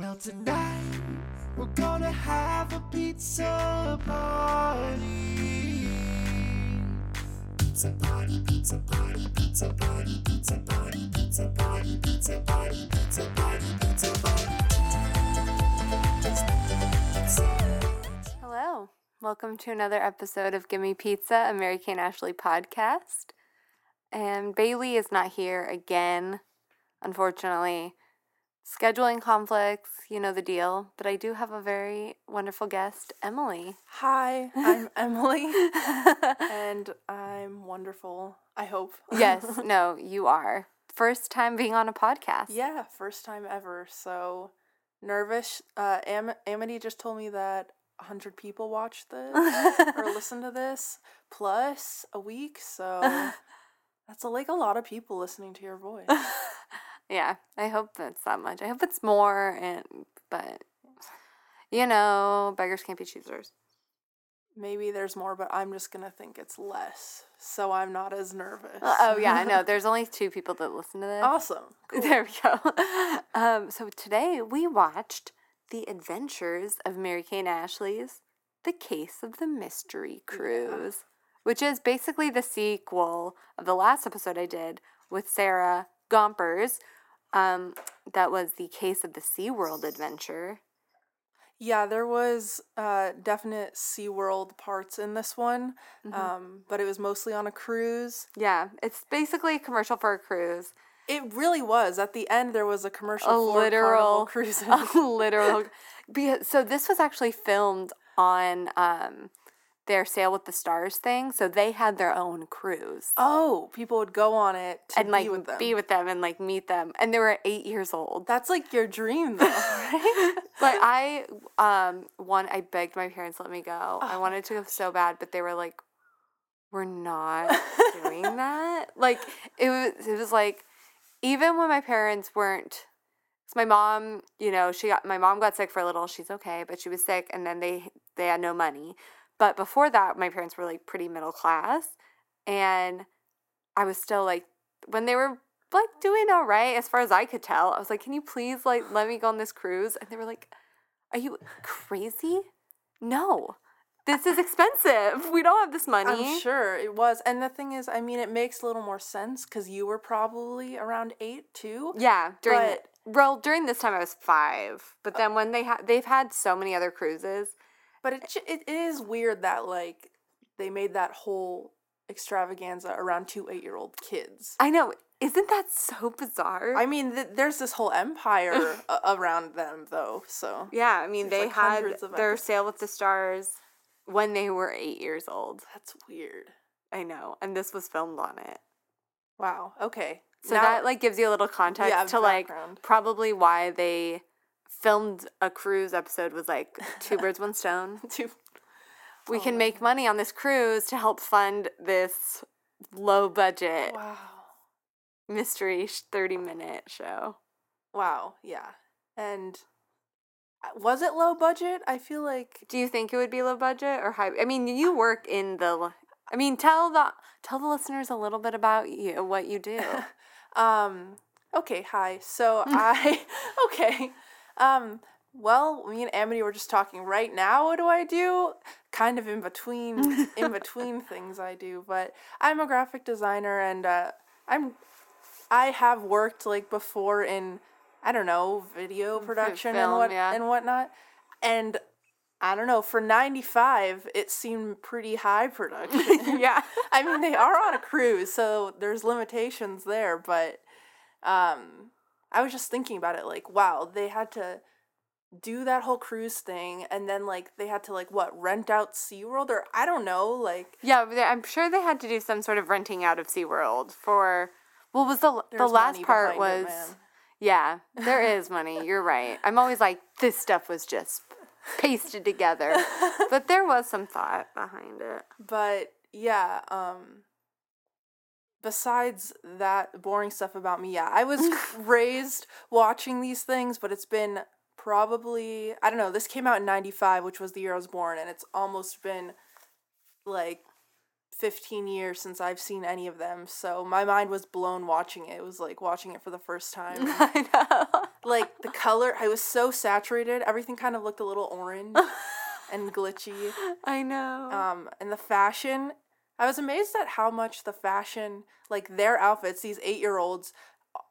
Well, tonight we're gonna have a pizza party. Pizza party, pizza party, pizza party, pizza party, pizza party, pizza party, pizza party, pizza party. Hello. Welcome to another episode of Gimme Pizza, a Mary-Kate Ashley podcast. And Bailey is not here again, unfortunately. Scheduling conflicts, you know the deal. But I do have a very wonderful guest, Emily. Hi, I'm Emily, and I'm wonderful. I hope. yes, no, you are. First time being on a podcast. yeah, first time ever. So nervous. Uh, Am- Amity just told me that hundred people watched this or listened to this plus a week. So that's a, like a lot of people listening to your voice. Yeah, I hope it's that much. I hope it's more, and but you know, beggars can't be choosers. Maybe there's more, but I'm just gonna think it's less, so I'm not as nervous. Oh yeah, I know. There's only two people that listen to this. awesome. There we go. Um, so today we watched The Adventures of Mary-Kate and Ashley's The Case of the Mystery Cruise, which is basically the sequel of the last episode I did with Sarah Gompers. Um, that was the case of the SeaWorld adventure. Yeah, there was uh, definite SeaWorld parts in this one, Mm-hmm. um, but it was mostly on a cruise. Yeah, it's basically a commercial for a cruise. It really was. At the end, there was a commercial A for literal- Cruises. a literal because so this was actually filmed on um their sail with the stars thing so they had their own cruise oh, people would go on it to and like be with them. be with them and like meet them and they were eight years old. That's like your dream, though, right? but i um one i begged my parents to let me go. I Oh wanted to go so bad but they were like we're not doing that. Like it was it was like even when my parents weren't my mom you know she got my mom got sick for a little she's okay but she was sick and then they they had no money but before that my parents were like pretty middle class and i was still like when they were like doing all right as far as i could tell i was like can you please like let me go on this cruise and they were like are you crazy no this is expensive we don't have this money I'm sure it was. And the thing is, I mean, it makes a little more sense because you were probably around eight too. Yeah, during the, But- well during this time I was five, but uh then when they had they've had so many other cruises. But it it is weird that like they made that whole extravaganza around two eight year old kids. I know, isn't that so bizarre? I mean, th- there's this whole empire a- around them, though. So yeah, I mean they like, had their Sail with the Stars when they were eight years old. that's weird. I know, and this was filmed on it. Wow. Okay. So Now- that like gives you a little context Yeah, to like probably why they filmed a cruise episode was like two birds one stone. Two- We Oh can make money on this cruise to help fund this low budget Wow. mystery 30 minute show. Wow. Yeah. And uh, was it low budget? I feel like Do you think it would be low budget or high? I mean, you work in the I mean, tell the tell the listeners a little bit about you, what you do. Um. Okay. Hi. So I. Okay. Um. Well, me and Amity were just talking right now. What do I do? Kind of in between, in between things I do. But I'm a graphic designer, and uh, I'm. I have worked like before in, I don't know, video production and what yeah. and whatnot, and. I don't know. For ninety five, it seemed pretty high production. yeah. I mean, they are on a cruise, so there's limitations there, but um I was just thinking about it like, wow, they had to do that whole cruise thing and then like they had to like what, rent out SeaWorld or I don't know, like Yeah, I'm sure they had to do some sort of renting out of SeaWorld for well was the the last part behind it, was. Yeah, there is money. You're right. I'm always like this stuff was just pasted together. but there was some thought behind it. But yeah, um besides that boring stuff about me, yeah, I was raised watching these things, but it's been probably I don't know, this came out in 95, which was the year I was born, and it's almost been like 15 years since I've seen any of them, so my mind was blown watching it. It was like watching it for the first time. I know. like the color, I was so saturated. Everything kind of looked a little orange and glitchy. I know. Um, and the fashion, I was amazed at how much the fashion, like their outfits, these eight year olds,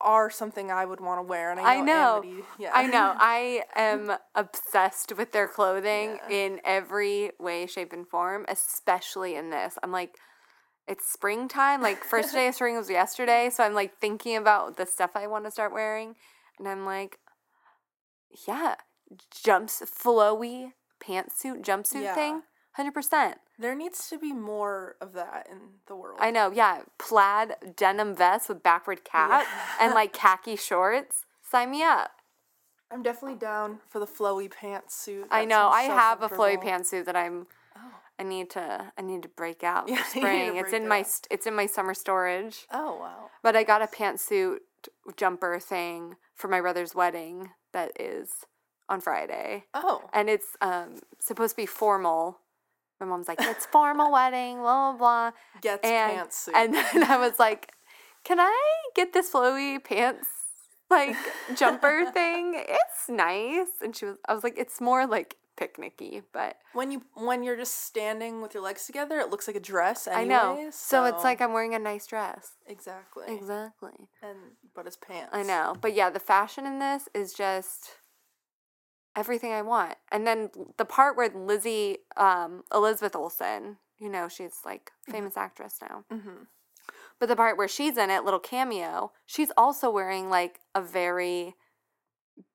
are something I would want to wear. And I I know, know. Amity- yeah, I know. I am obsessed with their clothing Yeah. in every way, shape, and form, especially in this. I'm like, it's springtime. Like, first day of spring was yesterday. So I'm like thinking about the stuff I want to start wearing. And I'm like, yeah, jumps, flowy pantsuit, jumpsuit Yeah. thing. 100%. There needs to be more of that in the world. I know. Yeah. Plaid denim vest with backward cap and like khaki shorts. Sign me up. I'm definitely down for the flowy pantsuit. I know. I so have a flowy pantsuit that I'm. Oh. I need to. I need to break out Yeah, for spring. It's in my. out. st- It's in my summer storage. Oh wow. But I got a pantsuit jumper thing for my brother's wedding that is on Friday, Oh. and it's um supposed to be formal. My mom's like, it's formal wedding, blah blah blah. Gets And pantsuit. and then I was like, can I get this flowy pants like jumper thing? It's nice. And she was. I was like, it's more like picnicky, but. when you when you're just standing with your legs together, it looks like a dress. I know. So, it's like I'm wearing a nice dress. exactly. Exactly. And but it's pants. I know. But yeah, the fashion in this is just everything I want. And then the part where Lizzie, um, Elizabeth Olsen, you know, she's like famous actress now. hmm But the part where she's in it, little cameo, she's also wearing like a very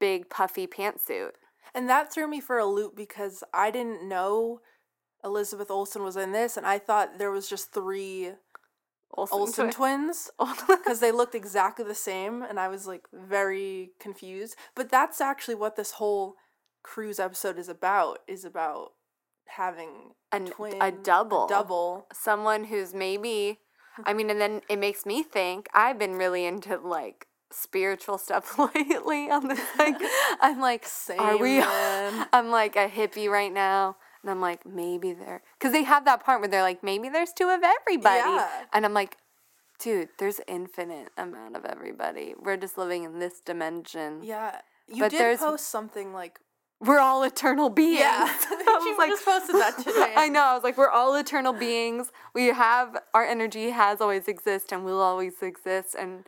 big puffy pantsuit. And that threw me for a loop because I didn't know Elizabeth Olsen was in this, and I thought there was just three Olsen, Olsen twin- twins because they looked exactly the same, and I was like very confused. But that's actually what this whole cruise episode is about. Is about having a An- a twin, double. double. someone who's maybe I mean and then it makes me think I've been really into like spiritual stuff lately I'm like I'm like Same. are we. I'm like a hippie right now and I'm like maybe there cuz they have that part where they're like maybe there's two of everybody Yeah. and I'm like dude there's infinite amount of everybody we're just living in this dimension Yeah. You But did post something like we're all eternal beings Yeah. I She was like, just posted that today. I know. I was like, we're all eternal beings. We have our energy has always exist and will always exist, and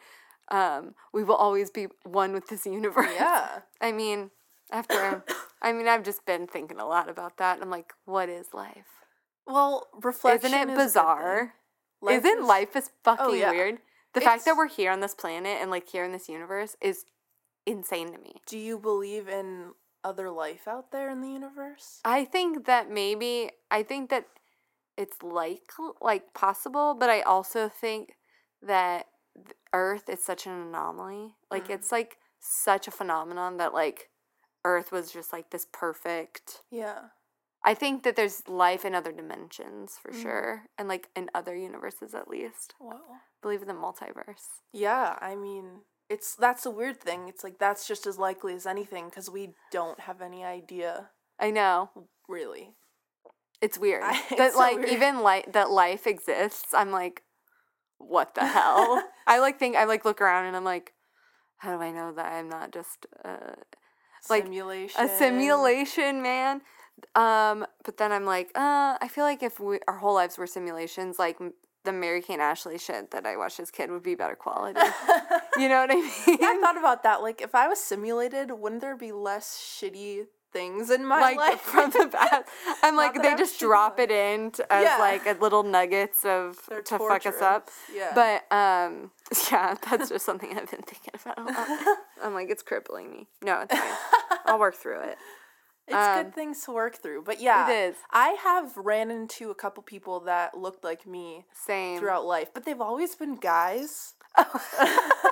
um, we will always be one with this universe. Yeah. I mean, after, I mean, I've just been thinking a lot about that. I'm like, what is life? Well, reflection Isn't it is a good thing. bizarre? Life Isn't is- life is fucking Oh, yeah. weird? The fact that we're here on this planet and like here in this universe is insane to me. Do you believe in other life out there in the universe? I think that maybe I think that it's like like possible, but I also think that Earth is such an anomaly. Like Mm. it's like such a phenomenon that like Earth was just like this perfect. Yeah. I think that there's life in other dimensions for Mhm. sure, and like in other universes at least. Well. Believe in the multiverse. Yeah, I mean, it's that's a weird thing. It's like that's just as likely as anything because we don't have any idea, I know really. it's weird I- that so like weird. even like that life exists. I'm like, what the hell? I like think I like look around and I'm like, how do I know that I'm not just uh, Like, simulation. a simulation, man? Um, but then I'm like, uh, I feel like if we our whole lives were simulations, like the Mary Kate Ashley shit that I watched as a kid would be better quality. you know what I mean? I thought about that. Like, if I was simulated, wouldn't there be less shitty things in my like life from the past. I'm like they I'm just drop it in t- as Yeah. like a little nuggets of They're to fuck us up. Yeah. But um, yeah, that's just something I've been thinking about a lot. I'm like, it's crippling me. No, it's fine. I'll work through it. It's Um, good things to work through. But yeah, is. I have ran into a couple people that looked like me Same. throughout life, but they've always been guys. I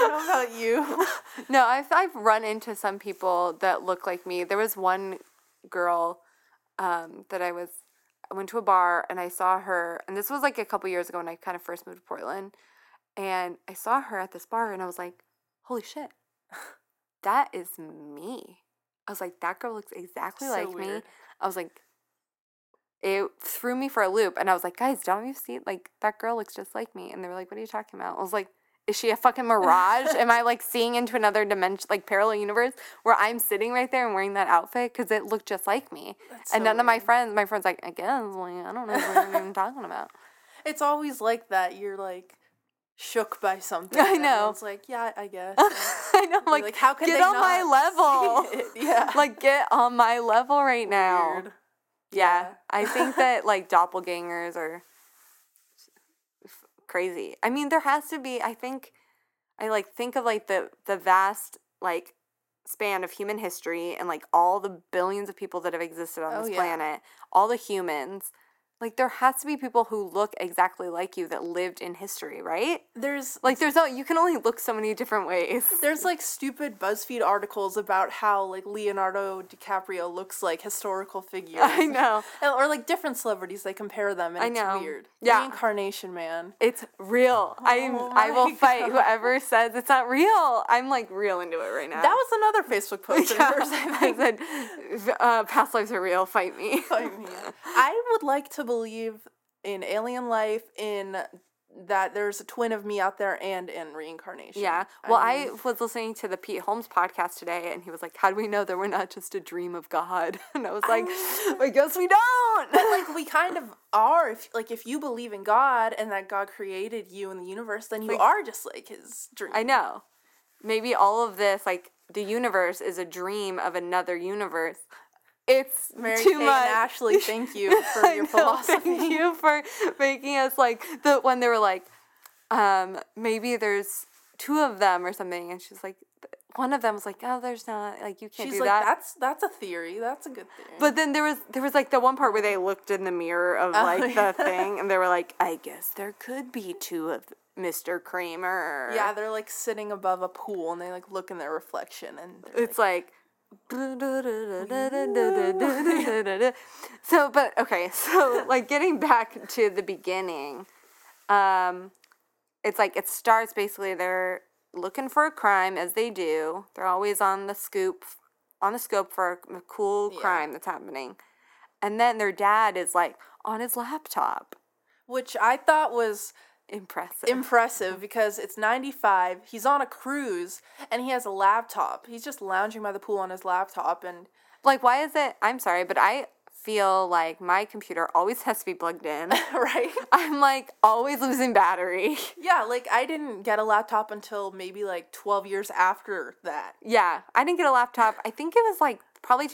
don't know about you. No, I've I've run into some people that look like me. There was one girl um, that I was I went to a bar and I saw her, and this was like a couple years ago when I kind of first moved to Portland, and I saw her at this bar and I was like, holy shit, that is me. I was like, that girl looks exactly So like me. I was like, it threw me for a loop. And I was like, guys, don't you see? Like, that girl looks just like me. And they were like, what are you talking about? I was like, is she a fucking mirage? Am I like seeing into another dimension, like parallel universe, where I'm sitting right there and wearing that outfit because it looked just like me? That's and so none of my friends, my friends, like, I guess, like, I don't know what you're even talking about. It's always like that. You're like shook by something. I know. It's like, yeah, I guess. I know, like, like, how can get on my level. Yeah. like, get on my level right now. Weird. Yeah, Yeah. I think that like doppelgangers are f- crazy. I mean, there has to be. I think I like think of like the the vast like span of human history and like all the billions of people that have existed on Oh, this yeah. planet, all the humans. Like there has to be people who look exactly like you that lived in history, right? There's Like there's no you can only look so many different ways. there's like stupid BuzzFeed articles about how like Leonardo DiCaprio looks like historical figures. I know. Or like different celebrities, they compare them, and I it's know. weird. Yeah. Reincarnation, man. It's real. I'm Oh I will my fight whoever says it's not real. I'm like real into it right now. That was another Facebook post. yeah, I I said, uh, past lives are real. Fight me. Fight me. I would like to believe in alien life, in that there's a twin of me out there, and in reincarnation. Yeah. Well, I, mean, was listening to the Pete Holmes podcast today, and he was like, "How do we know that we're not just a dream of God?" And I was like, "I guess we don't." but like we kind of are. If like if you believe in God and that God created you in the universe, then you Like- are just like His dream. I know. Maybe all of this, like the universe, is a dream of another universe. It's Mary too Kay much. and Ashley, thank you for your know, philosophy. Thank you for making us like the when they were like, um, maybe there's two of them or something, and she's like, one of them was like, oh, there's not, like you can't She's do like, that. that's that's a theory. That's a good theory. But then there was there was like the one part where they looked in the mirror of Oh, like yeah. the thing, and they were like, I guess there could be two of Mr. Kramer. yeah, they're like sitting above a pool and they like look in their reflection and it's like. So, but okay, so like getting back to the beginning, um, it's like it starts basically they're looking for a crime as they do. They're always on the scoop, on the scope for a, cool Yeah. crime that's happening, and then their dad is like on his laptop. which I thought was Impressive. impressive because it's 95. He's on a cruise and he has a laptop. He's just lounging by the pool on his laptop and like, why is it? I'm sorry, but I feel like my computer always has to be plugged in. right? I'm like always losing battery. Yeah, like I didn't get a laptop until maybe like 12 years after that. Yeah, I didn't get a laptop. I think it was like probably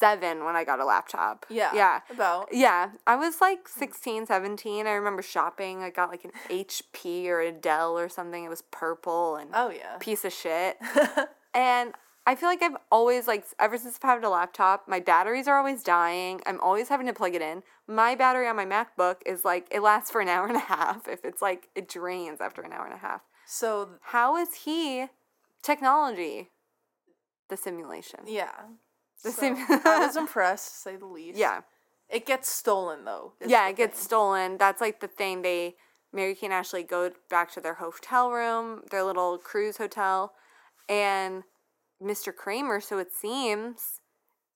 2007 when I got a laptop. Yeah. Yeah. About. Yeah, I was like 16, 17. I remember shopping. I got like an HP or a Dell or something. It was purple and Oh yeah. piece of shit. and I feel like I've always like ever since I've had a laptop, my batteries are always dying. I'm always having to plug it in. My battery on my MacBook is like it lasts for an hour and a half. If it's like it drains after an hour and a half. So How is he technology? The simulation. yeah. The So, sim- I was impressed, to say the least. Yeah. It gets stolen though. Yeah, it gets thing. stolen. That's like the thing. They Mary-Kate and Ashley go back to their hotel room, their little cruise hotel, and Mr. Kramer, so it seems,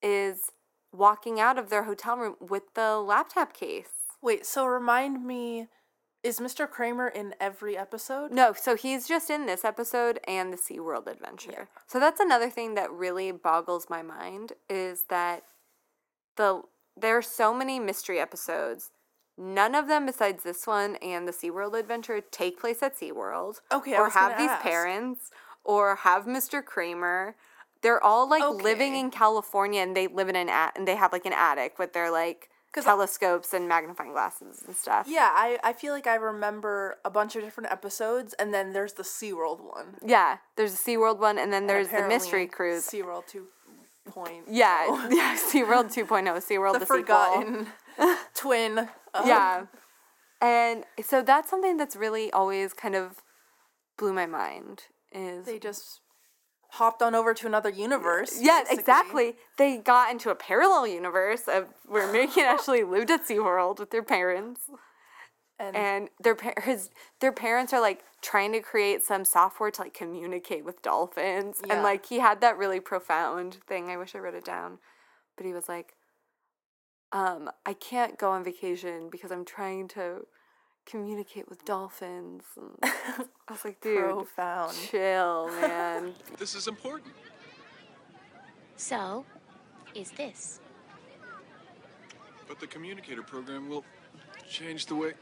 is walking out of their hotel room with the laptop case. Wait, so remind me, is Mr. Kramer in every episode? No, so he's just in this episode and the SeaWorld adventure. So that's another thing that really boggles my mind is that the there are so many mystery episodes. None of them besides this one and the SeaWorld adventure take place at SeaWorld. Okay, or have these ask. parents or have Mr. Kramer. They're all like living in California and they live in an at and they have like an attic with their like telescopes and magnifying glasses and stuff. Yeah, I, I feel like I remember a bunch of different episodes, and then there's the SeaWorld one. Yeah, there's a SeaWorld one and then and there's the mystery cruise. SeaWorld 2 point. Yeah, oh. yeah, SeaWorld 2.0, SeaWorld The, the, sequel. forgotten twin. of- Yeah. And so that's something that's really always kind of blew my mind is They just hopped on over to another universe. Yeah, basically. exactly. They got into a parallel universe of where Mickey and Ashley lived at SeaWorld with their parents. And, And their par- his their parents are like trying to create some software to like communicate with dolphins. Yeah. And like he had that really profound thing. I wish I wrote it down. But he was like um, I can't go on vacation because I'm trying to communicate with dolphins. And I was like, dude, Profound. chill, man. This is important. So, is this? But the communicator program will change the way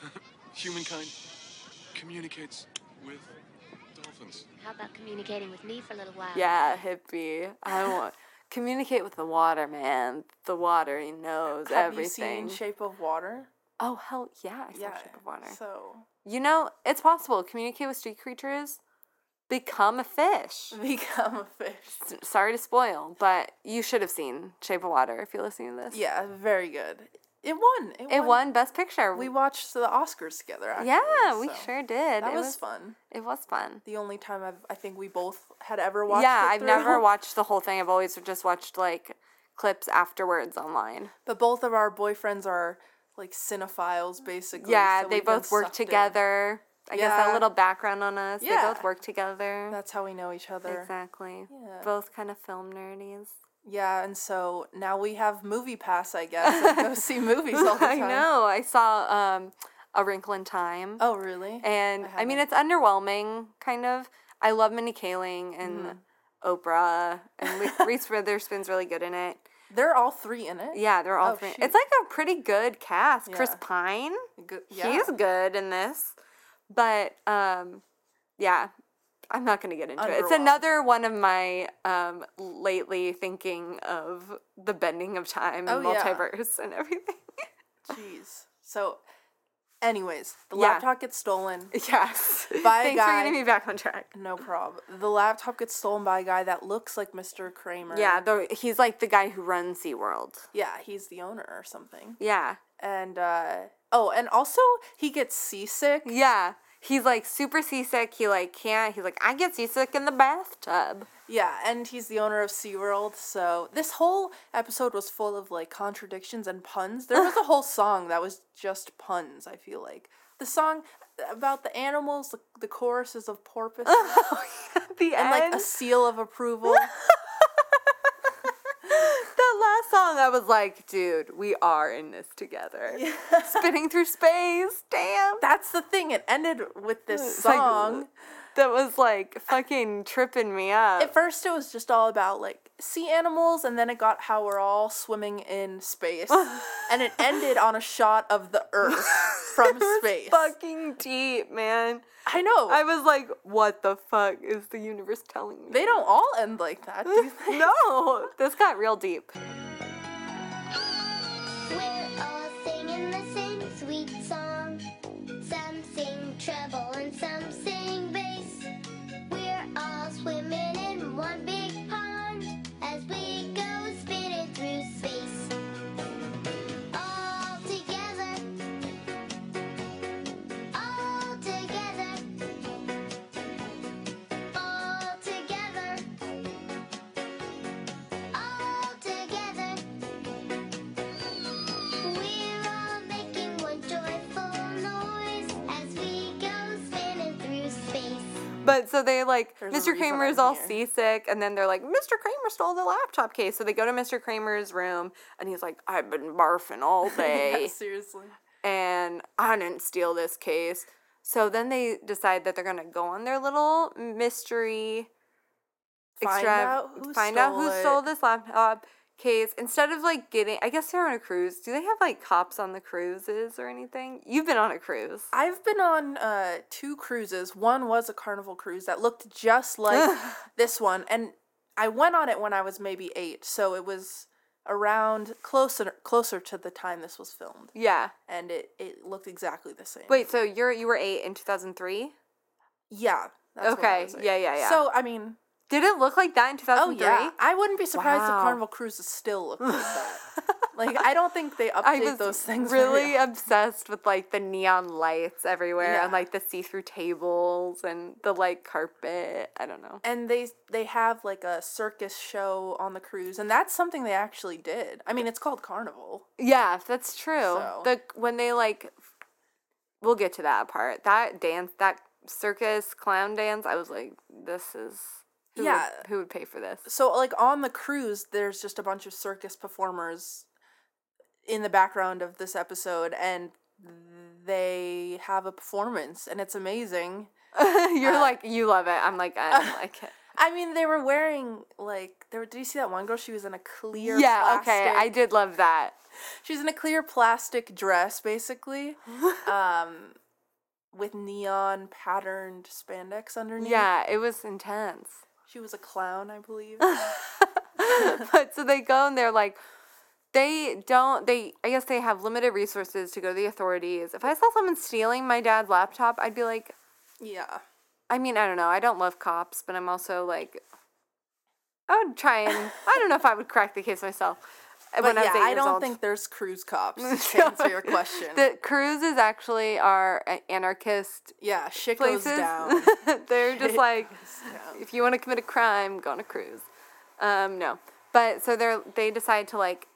humankind communicates with dolphins. How about communicating with me for a little while? yeah, hippie. I want communicate with the water, man. The water, he knows Have everything. you seen Shape of Water? Oh hell yeah, I saw Yeah. Shape of Water. So You know, it's possible. Communicate with street creatures, become a fish. become a fish. Sorry to spoil, but you should have seen Shape of Water if you're listening to this. Yeah, very good. It won. It, It won Best Picture. We watched the Oscars together. Actually, yeah, we sure did. That it was, fun. It was fun. The only time I've, I think we both had ever watched. yeah, I've never watched the whole thing. I've always just watched like clips afterwards online. But both of our boyfriends are like cinephiles, basically. yeah, so they both work sucked in. together. I guess that little background on us. Yeah. They both work together. That's how we know each other. exactly. Yeah. Both kind of film nerdies. Yeah, and so now we have Movie Pass, I guess, and go see movies all the I time. know. I saw um, A Wrinkle in Time. Oh, really? And I, mean, it's underwhelming, kind of. I love Mindy Kaling and Mm-hmm. Oprah, and Reese Witherspoon's really good in it. They're all three in it. Yeah, they're all Oh, three. shoot. It's like a pretty good cast. Chris Pine, Good. Yeah. he's good in this, but um, yeah, I'm not gonna get into it. It's another one of my um lately thinking of the bending of time and Oh, yeah. multiverse and everything. Jeez. So, anyways, the Yeah. laptop gets stolen. yes. By a Thanks guy. for getting me back on track. No problem. The laptop gets stolen by a guy that looks like Mr. Kramer. Yeah, the, he's like the guy who runs SeaWorld. Yeah, he's the owner or something. Yeah. And uh oh, and also he gets seasick. Yeah. He's like super seasick. He like can't. He's like, I get seasick in the bathtub. Yeah, and he's the owner of SeaWorld. So this whole episode was full of like contradictions and puns. There was a whole song that was just puns, I feel like. The song about the animals, the, the chorus is of porpoise oh, the and like a seal of approval. that I was like, dude, we are in this together. Spinning through space. Damn. That's the thing. It ended with this It's like- song. that was like fucking tripping me up. At first, it was just all about like sea animals, and then it got how we're all swimming in space, and it ended on a shot of the Earth from space. fucking deep, man. I know. I was like, what the fuck is the universe telling me? they don't all end like that, do they? no, this got real deep. Some But so they like There's Mr. is all here. seasick, and then they're like, Mr. Kramer stole the laptop case. So they go to Mr. Kramer's room, and he's like, I've been barfing all day, Yeah, seriously. and I didn't steal this case. So then they decide that they're gonna go on their little mystery Find out who find out who stole stole this laptop case instead of like getting i guess they're on a cruise do they have like cops on the cruises or anything you've been on a cruise I've been on uh, two cruises. One was a carnival cruise that looked just like this one, and I went on it when I was maybe eight, so it was around closer closer to the time this was filmed, yeah and it, it looked exactly the same. wait so you're you were eight in 2003 yeah. That's when I Okay, yeah, yeah, yeah. So I mean, did it look like that in 2003? oh yeah, I wouldn't be surprised Wow. if Carnival Cruises still look like that. like I don't think they update those things. really obsessed with like the neon lights everywhere and like the see-through tables and the like carpet. I don't know. and they they have like a circus show on the cruise and that's something they actually did i mean it's called carnival Yeah, that's true. So- The when they like, we'll get to that part. That dance, that circus clown dance. I was like, this is who would- Yeah. who would pay for this? so like on the cruise there's just a bunch of circus performers in the background of this episode and they have a performance and it's amazing. You're Uh, like you love it. I'm like I don't like it. I mean, they were wearing like they were. Did you see that one girl? She was in a clear. Yeah, okay. I did love that. She was in a clear plastic dress, basically, um, with neon patterned spandex underneath. Yeah, it was intense. She was a clown, I believe. but so they go and they're like they don't they I guess they have limited resources to go to the authorities. If I saw someone stealing my dad's laptop, I'd be like yeah. I mean, I don't know. I don't love cops, but I'm also like I would try and I don't know if I would crack the case myself. But when I yeah, eight I don't old. think there's cruise cops. To answer your question. the cruises actually are anarchist yeah, shit goes places. down. They're just like if you want to commit a crime, go on a cruise. Um, no. But so they're they decide to like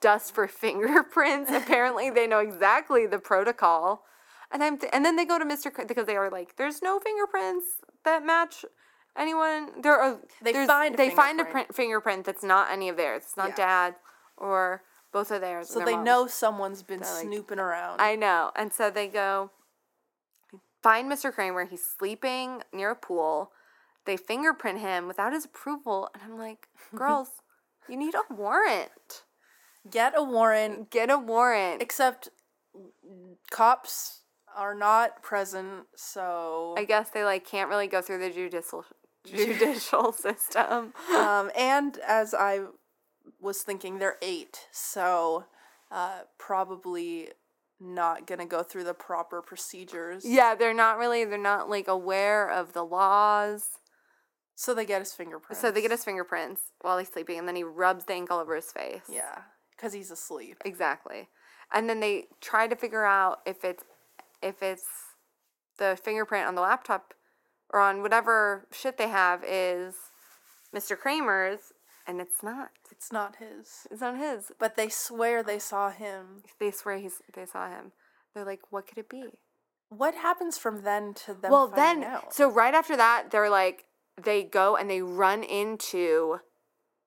dust for fingerprints. Apparently, they know exactly the protocol, and I'm th- and then they go to Mr. Cr- because they are like, there's no fingerprints that match anyone. There are They find a they find a fingerprint. print, fingerprint that's not any of theirs. It's not Yeah. dad or both of theirs. So their they moms. know someone's been They're like, snooping around. I know. And so they go find Mr. Kramer. He's sleeping near a pool. They fingerprint him without his approval. And I'm like, girls, you need a warrant. Get a warrant. Get a warrant. Except cops are not present, so I guess they like can't really go through the judicial judicial system. um, and as I was thinking, they're eight, so uh, probably not gonna go through the proper procedures. Yeah, they're not really they're not like aware of the laws. So they get his fingerprints. So they get his fingerprints while he's sleeping and then he rubs the ink all over his face. yeah, because he's asleep. Exactly. And then they try to figure out if it's if it's the fingerprint on the laptop or on whatever shit they have is Mr. Kramer's and it's not. It's not his, It's not his. but they swear they saw him. They swear he's they saw him. They're like, what could it be? What happens from then to them? well then out? so right after that they're like they go and they run into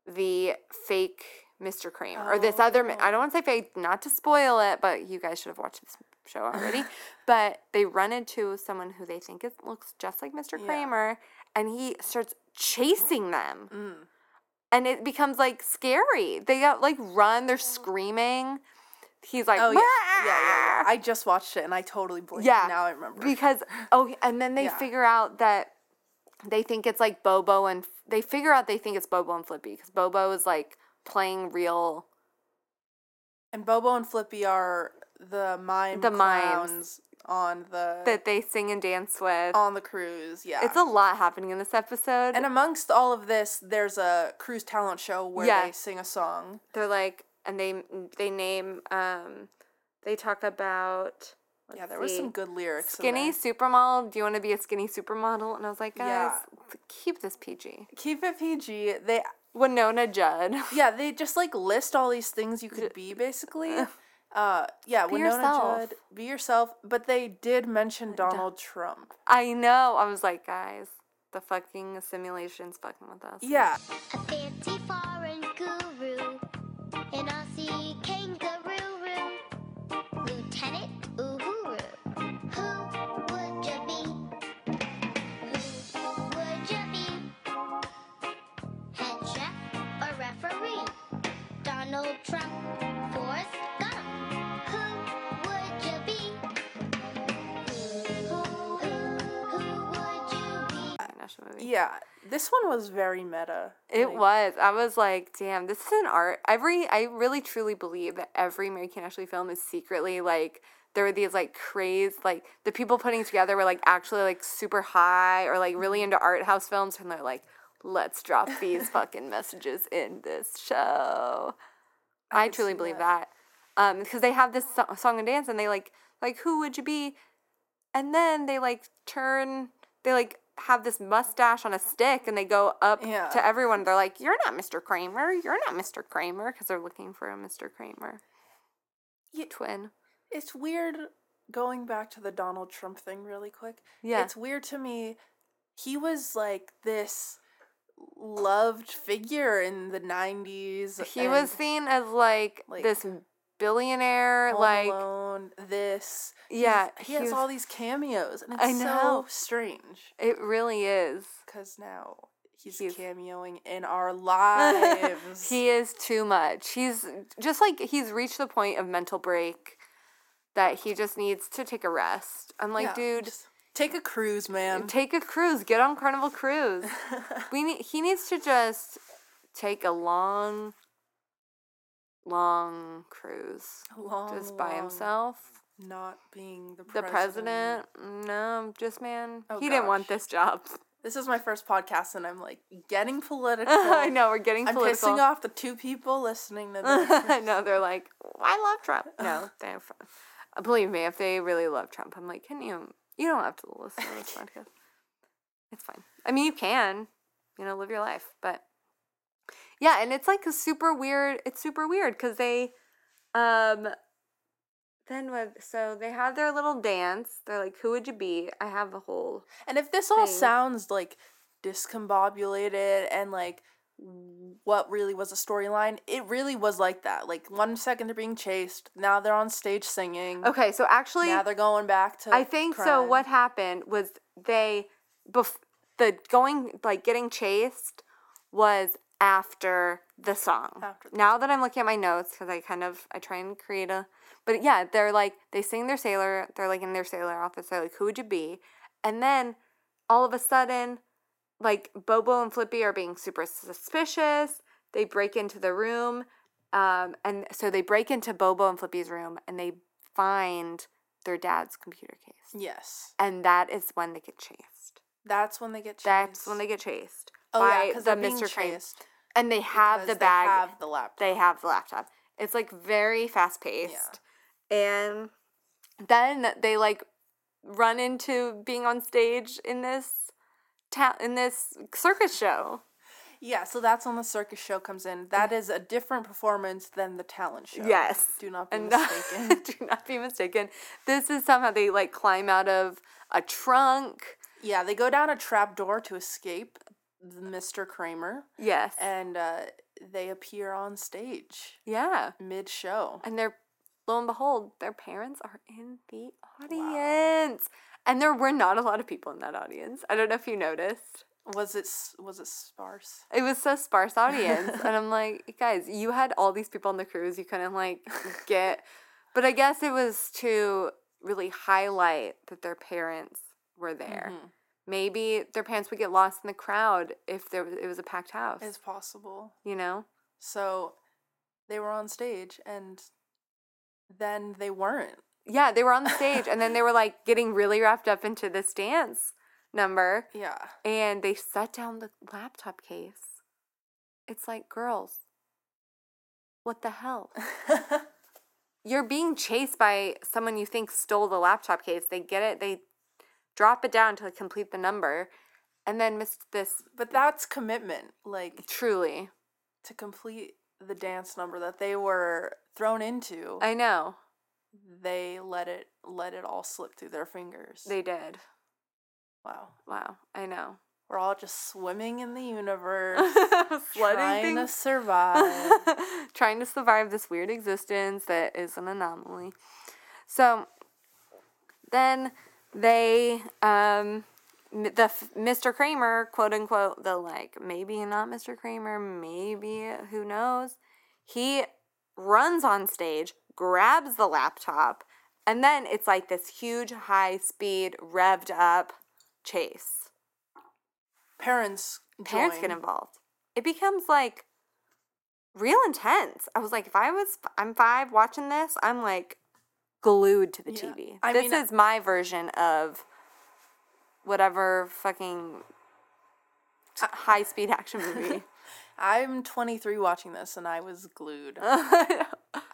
the fake Mr. Kramer or this other I don't want to say fake not to spoil it but you guys should have watched this show already but they run into someone who they think is looks just like Mr. Yeah. Kramer and he starts chasing them Mm. And it becomes like scary they got like run they're mm. screaming he's like Oh yeah. yeah, yeah, yeah. I just watched it and I totally blinked. Yeah, now I remember. because oh, and then they Yeah. figure out that they think it's like Bobo and they figure out they think it's Bobo and Flippy because Bobo is like playing real. And Bobo and Flippy are the mime The mimes. On the that they sing and dance with. on the cruise. Yeah, It's a lot happening in this episode. and amongst all of this, there's a cruise talent show where Yeah. they sing a song. They're like, and they they name um, they talk about. yeah, let's there was some good lyrics. in Skinny supermodel. Do you want to be a skinny supermodel? And I was like, guys, Yeah. keep this PG. Keep it PG. They Wynonna Judd. yeah, they just like list all these things you could be basically. Uh, yeah, Be Wynonna yourself. Judd, be yourself. But they did mention Donald Trump. I know. I was like, guys, the fucking simulation's fucking with us. Yeah, yeah. This one was very meta. It Like, was. I was like, damn, this is an art. Every, I really truly believe that every American Ashley film is secretly like, there were these like crazed, like the people putting together were like actually like super high or like really into art house films. And they're like, let's drop these fucking messages in this show. I, could truly believe that. that. Um, because they have this so- song and dance and they like, like, who would you be? And then they like turn, they like have this mustache on a stick and they go up Yeah. to everyone. They're like, you're not Mr. Kramer. You're not Mr. Kramer because they're looking for a Mr. Kramer Yeah, twin. it's weird going back to the Donald Trump thing really quick. Yeah. It's weird to me. He was like this loved figure in the 90s. He was seen as like, like- this billionaire. Home like, Alone, this. yeah, He has was- all these cameos, and it's I know. so strange. It really is. Because now he's, He's- cameoing in our lives. he is too much. He's just like he's reached the point of mental break that he just needs to take a rest. I'm like, Yeah, dude, take a cruise, man. take a cruise. Get on Carnival Cruise. we need. He needs to just take a long, long cruise Long, just by long himself. Not being the The president. president, no, just man. Oh, he didn't want this job. This is my first podcast, and I'm like getting political. I know we're getting I'm political. pissing off the two people listening to this. I know they're like, I love Trump. No, they're fine. Uh, Believe me, if they really love Trump, I'm like, can you? You don't have to listen to this podcast. It's fine. I mean, you can, you know, live your life, but yeah, and it's like a super weird. It's super weird because they, um, then what? So they have their little dance. They're like, who would you be? I have a whole. And if this all thing. sounds like discombobulated and like what really was a storyline, it really was like that. Like one second they're being chased, now they're on stage singing. Okay, so actually, Now they're going back to. I think so. What happened was they, bef- the going like getting chased was after the song. After the now that I'm looking at my notes, because I kind of I try and create a, but yeah, they're like they sing their sailor. They're like in their sailor outfits. They're like, who would you be? And then all of a sudden, like Bobo and Flippy are being super suspicious. They break into the room, um, and so they break into Bobo and Flippy's room, and they find their dad's computer case, Yes, and that is when they get chased. that's when they get chased. That's when they get chased Oh by yeah, because the Mr. Crane, and they have the bag. They have the laptop. they have the laptop. It's like very fast paced. And then they like run into being on stage in this ta- in this circus show. Yeah, so that's when the circus show comes in. That is a different performance than the talent show. Yes. Do not be And mistaken. do not be mistaken. This is somehow they like climb out of a trunk. yeah, they go down a trap door to escape Mr. Kramer, Yes. and uh, they appear on stage yeah. mid show. And they're lo and behold, their parents are in the audience. And there were not a lot of people in that audience. I don't know if you noticed. Was it was it sparse? It was a sparse audience. and I'm like, guys, you had all these people on the cruise. You couldn't like get but I guess it was to really highlight that their parents were there. Mhm. Maybe their parents would get lost in the crowd if there was, it was a packed house. It's possible. you know? So they were on stage, and then they weren't. Yeah, they were on the stage and then they were like getting really wrapped up into this dance number Yeah. and they set down the laptop case. It's like, girls, what the hell? You're being chased by someone you think stole the laptop case. They get it, they drop it down to complete the number, and then miss this but that's commitment. Like truly. to complete the dance number that they were thrown into, I know. they let it let it all slip through their fingers. They did. wow. Wow. I know. We're all just swimming in the universe, Flooding trying to survive. trying to survive this weird existence that is an anomaly. So then they, um, the Mr. Kramer, quote unquote, the like maybe not Mr. Kramer, maybe who knows. He runs on stage, grabs the laptop, and then it's like this huge high speed revved up chase Parents, parents get join. involved. It becomes like real intense. I was like, if I was, I'm five watching this, I'm like glued to the Yeah. TV. I this mean, is my version of whatever fucking high speed action movie. I'm 23 watching this, and I was glued. I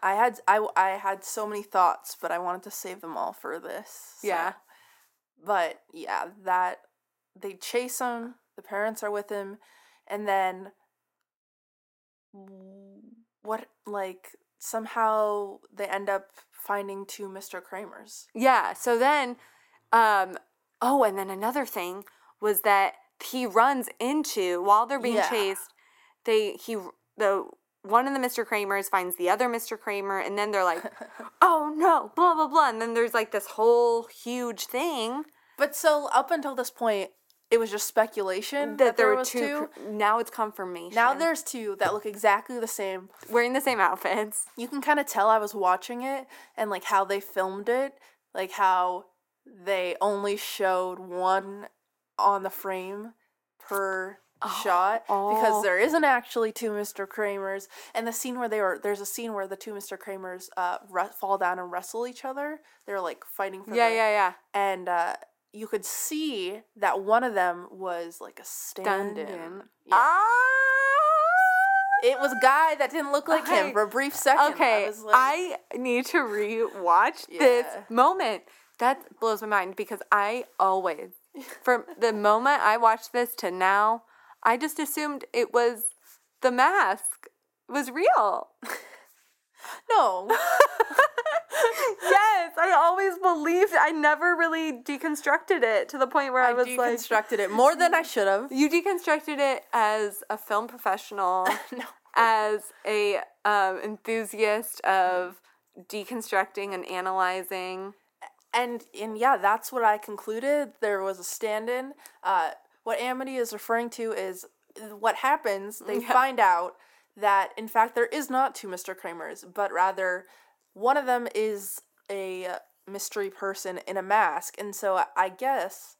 had I, I had so many thoughts, but I wanted to save them all for this. so- Yeah. But yeah, that they chase him. The parents are with him, and then what? Like somehow they end up finding two Mr. Kramers. Yeah. So then, um, oh, and then another thing was that he runs into while they're being Yeah. chased. They he the one of the Mr. Kramers finds the other Mr. Kramer, and then they're like, "Oh no!" Blah blah blah, and then there's like this whole huge thing But so up until this point, it was just speculation that, there, were was two. cr- Now it's confirmation. Now there's two that look exactly the same. wearing the same outfits. You can kind of tell I was watching it and like how they filmed it, like how they only showed one on the frame per shot oh. because there isn't actually two Mr. Kramers. And the scene where they were there's a scene where the two Mr. Kramers uh re- fall down and wrestle each other. They're like fighting for Yeah, the, yeah, yeah. and uh you could see that one of them was like a stand-in. Stand-in. Yeah. Ah! It was a guy that didn't look like Okay. him for a brief second. Okay, I, like, I need to re-watch this moment. That blows my mind because I always, from the moment I watched this to now, I just assumed it was the mask was real. no. yes, I always believed. I never really deconstructed it to the point where I, I was like, deconstructed it more than I should have. you deconstructed it as a film professional, No. as a um, enthusiast of deconstructing and analyzing. And and yeah, that's what I concluded. There was a stand-in. Uh, what Amity is referring to is what happens. They Yeah. find out that in fact there is not two Mr. Kramers, but rather one of them is a uh, mystery person in a mask. And so I- guess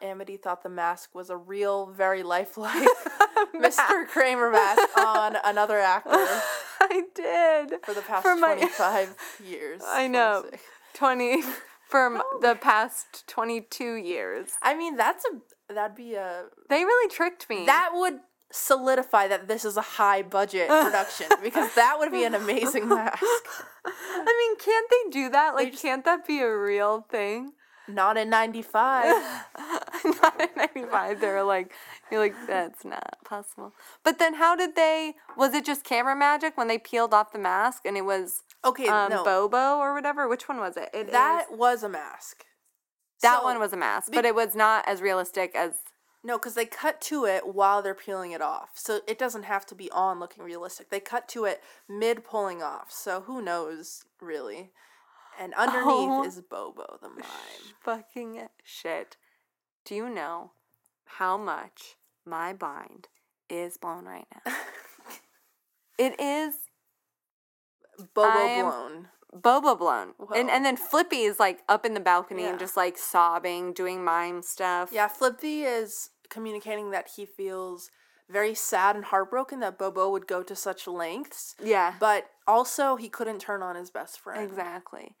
Amity thought the mask was a real, very lifelike Mr. Kramer mask on another actor I did for the past For my- 25 years. I know. 26. 20 from the past 22 years. I mean, that's a that'd be a They really tricked me. that would solidify that this is a high budget production because that would be an amazing mask. Can't they do that? Like, just- can't that be a real thing? Not in 95. not in 95 They're like you're like that's not possible but then how did they was it just camera magic when they peeled off the mask and it was Okay, um no. bobo or whatever which one was it, it that is- was a mask. that So- one was a mask but it was not as realistic as No, because they cut to it while they're peeling it off. So it doesn't have to be on looking realistic. They cut to it mid pulling off. So who knows, really? And underneath Oh. is Bobo the mime. fucking shit do you know how much my mind is blown right now it is Bobo blown. Boba blown. And and then Flippy is like up in the balcony Yeah. and just like sobbing, doing mime stuff. Yeah, Flippy is communicating that he feels very sad and heartbroken that Bobo would go to such lengths, Yeah. but also he couldn't turn on his best friend. Exactly.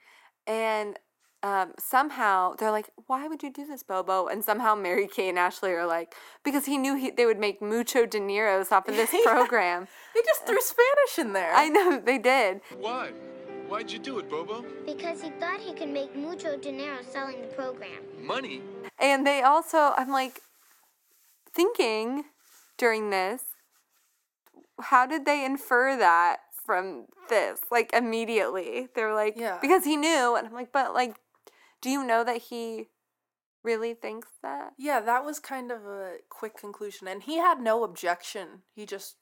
And um, somehow they're like, "Why would you do this, Bobo?" And somehow Mary-Kate and Ashley are like, "Because he knew he, they would make mucho dineros off of this Yeah. program." They just threw Spanish in there. I know they did. Why? Why'd you do it, Bobo? Because he thought he could make mucho dinero selling the program. Money? And they also, I'm like, thinking during this, how did they infer that from this? Like immediately. They were like, Yeah. because he knew. And I'm like, but like, do you know that he really thinks that? Yeah, that was kind of a quick conclusion. And he had no objection. He just,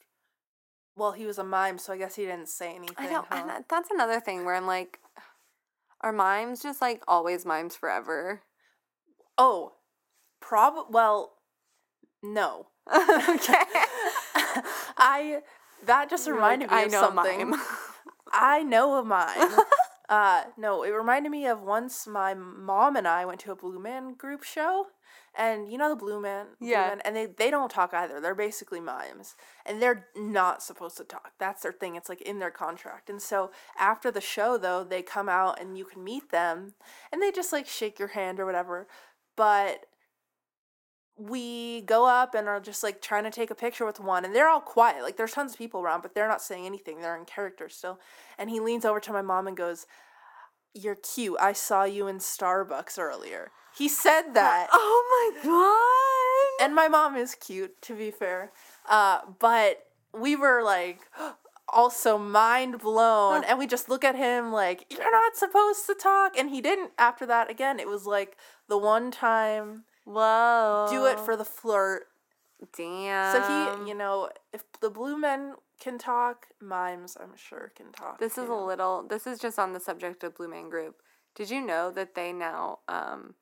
well, he was a mime, so I guess he didn't say anything. I know. huh? And that- that's another thing where I'm like, are mimes just like always mimes forever? Oh, prob, well, no. okay. I, that just reminded like, me I of something. mime. I know a mime. Uh, no, it reminded me of once my mom and I went to a Blue Man group show. And you know the Blue Man? Blue Yeah. Man, and they, they don't talk either. They're basically mimes. And they're not supposed to talk. That's their thing. It's like in their contract. And so after the show, though, they come out and you can meet them. And they just like shake your hand or whatever. But we go up and are just like trying to take a picture with one and they're all quiet like there's tons of people around but they're not saying anything they're in character still. And he leans over to my mom and goes you're cute i saw you in starbucks earlier. He said that. Oh my god. and my mom is cute to be fair uh, but we were like also mind blown and we just look at him like you're not supposed to talk. And he didn't after that again it was like the one time Whoa. do it for the flirt Damn. So he, you know, if the blue men can talk. Mimes, I'm sure, can talk. This is a little. This is just on the subject of Blue Man Group. Did you know that they now um,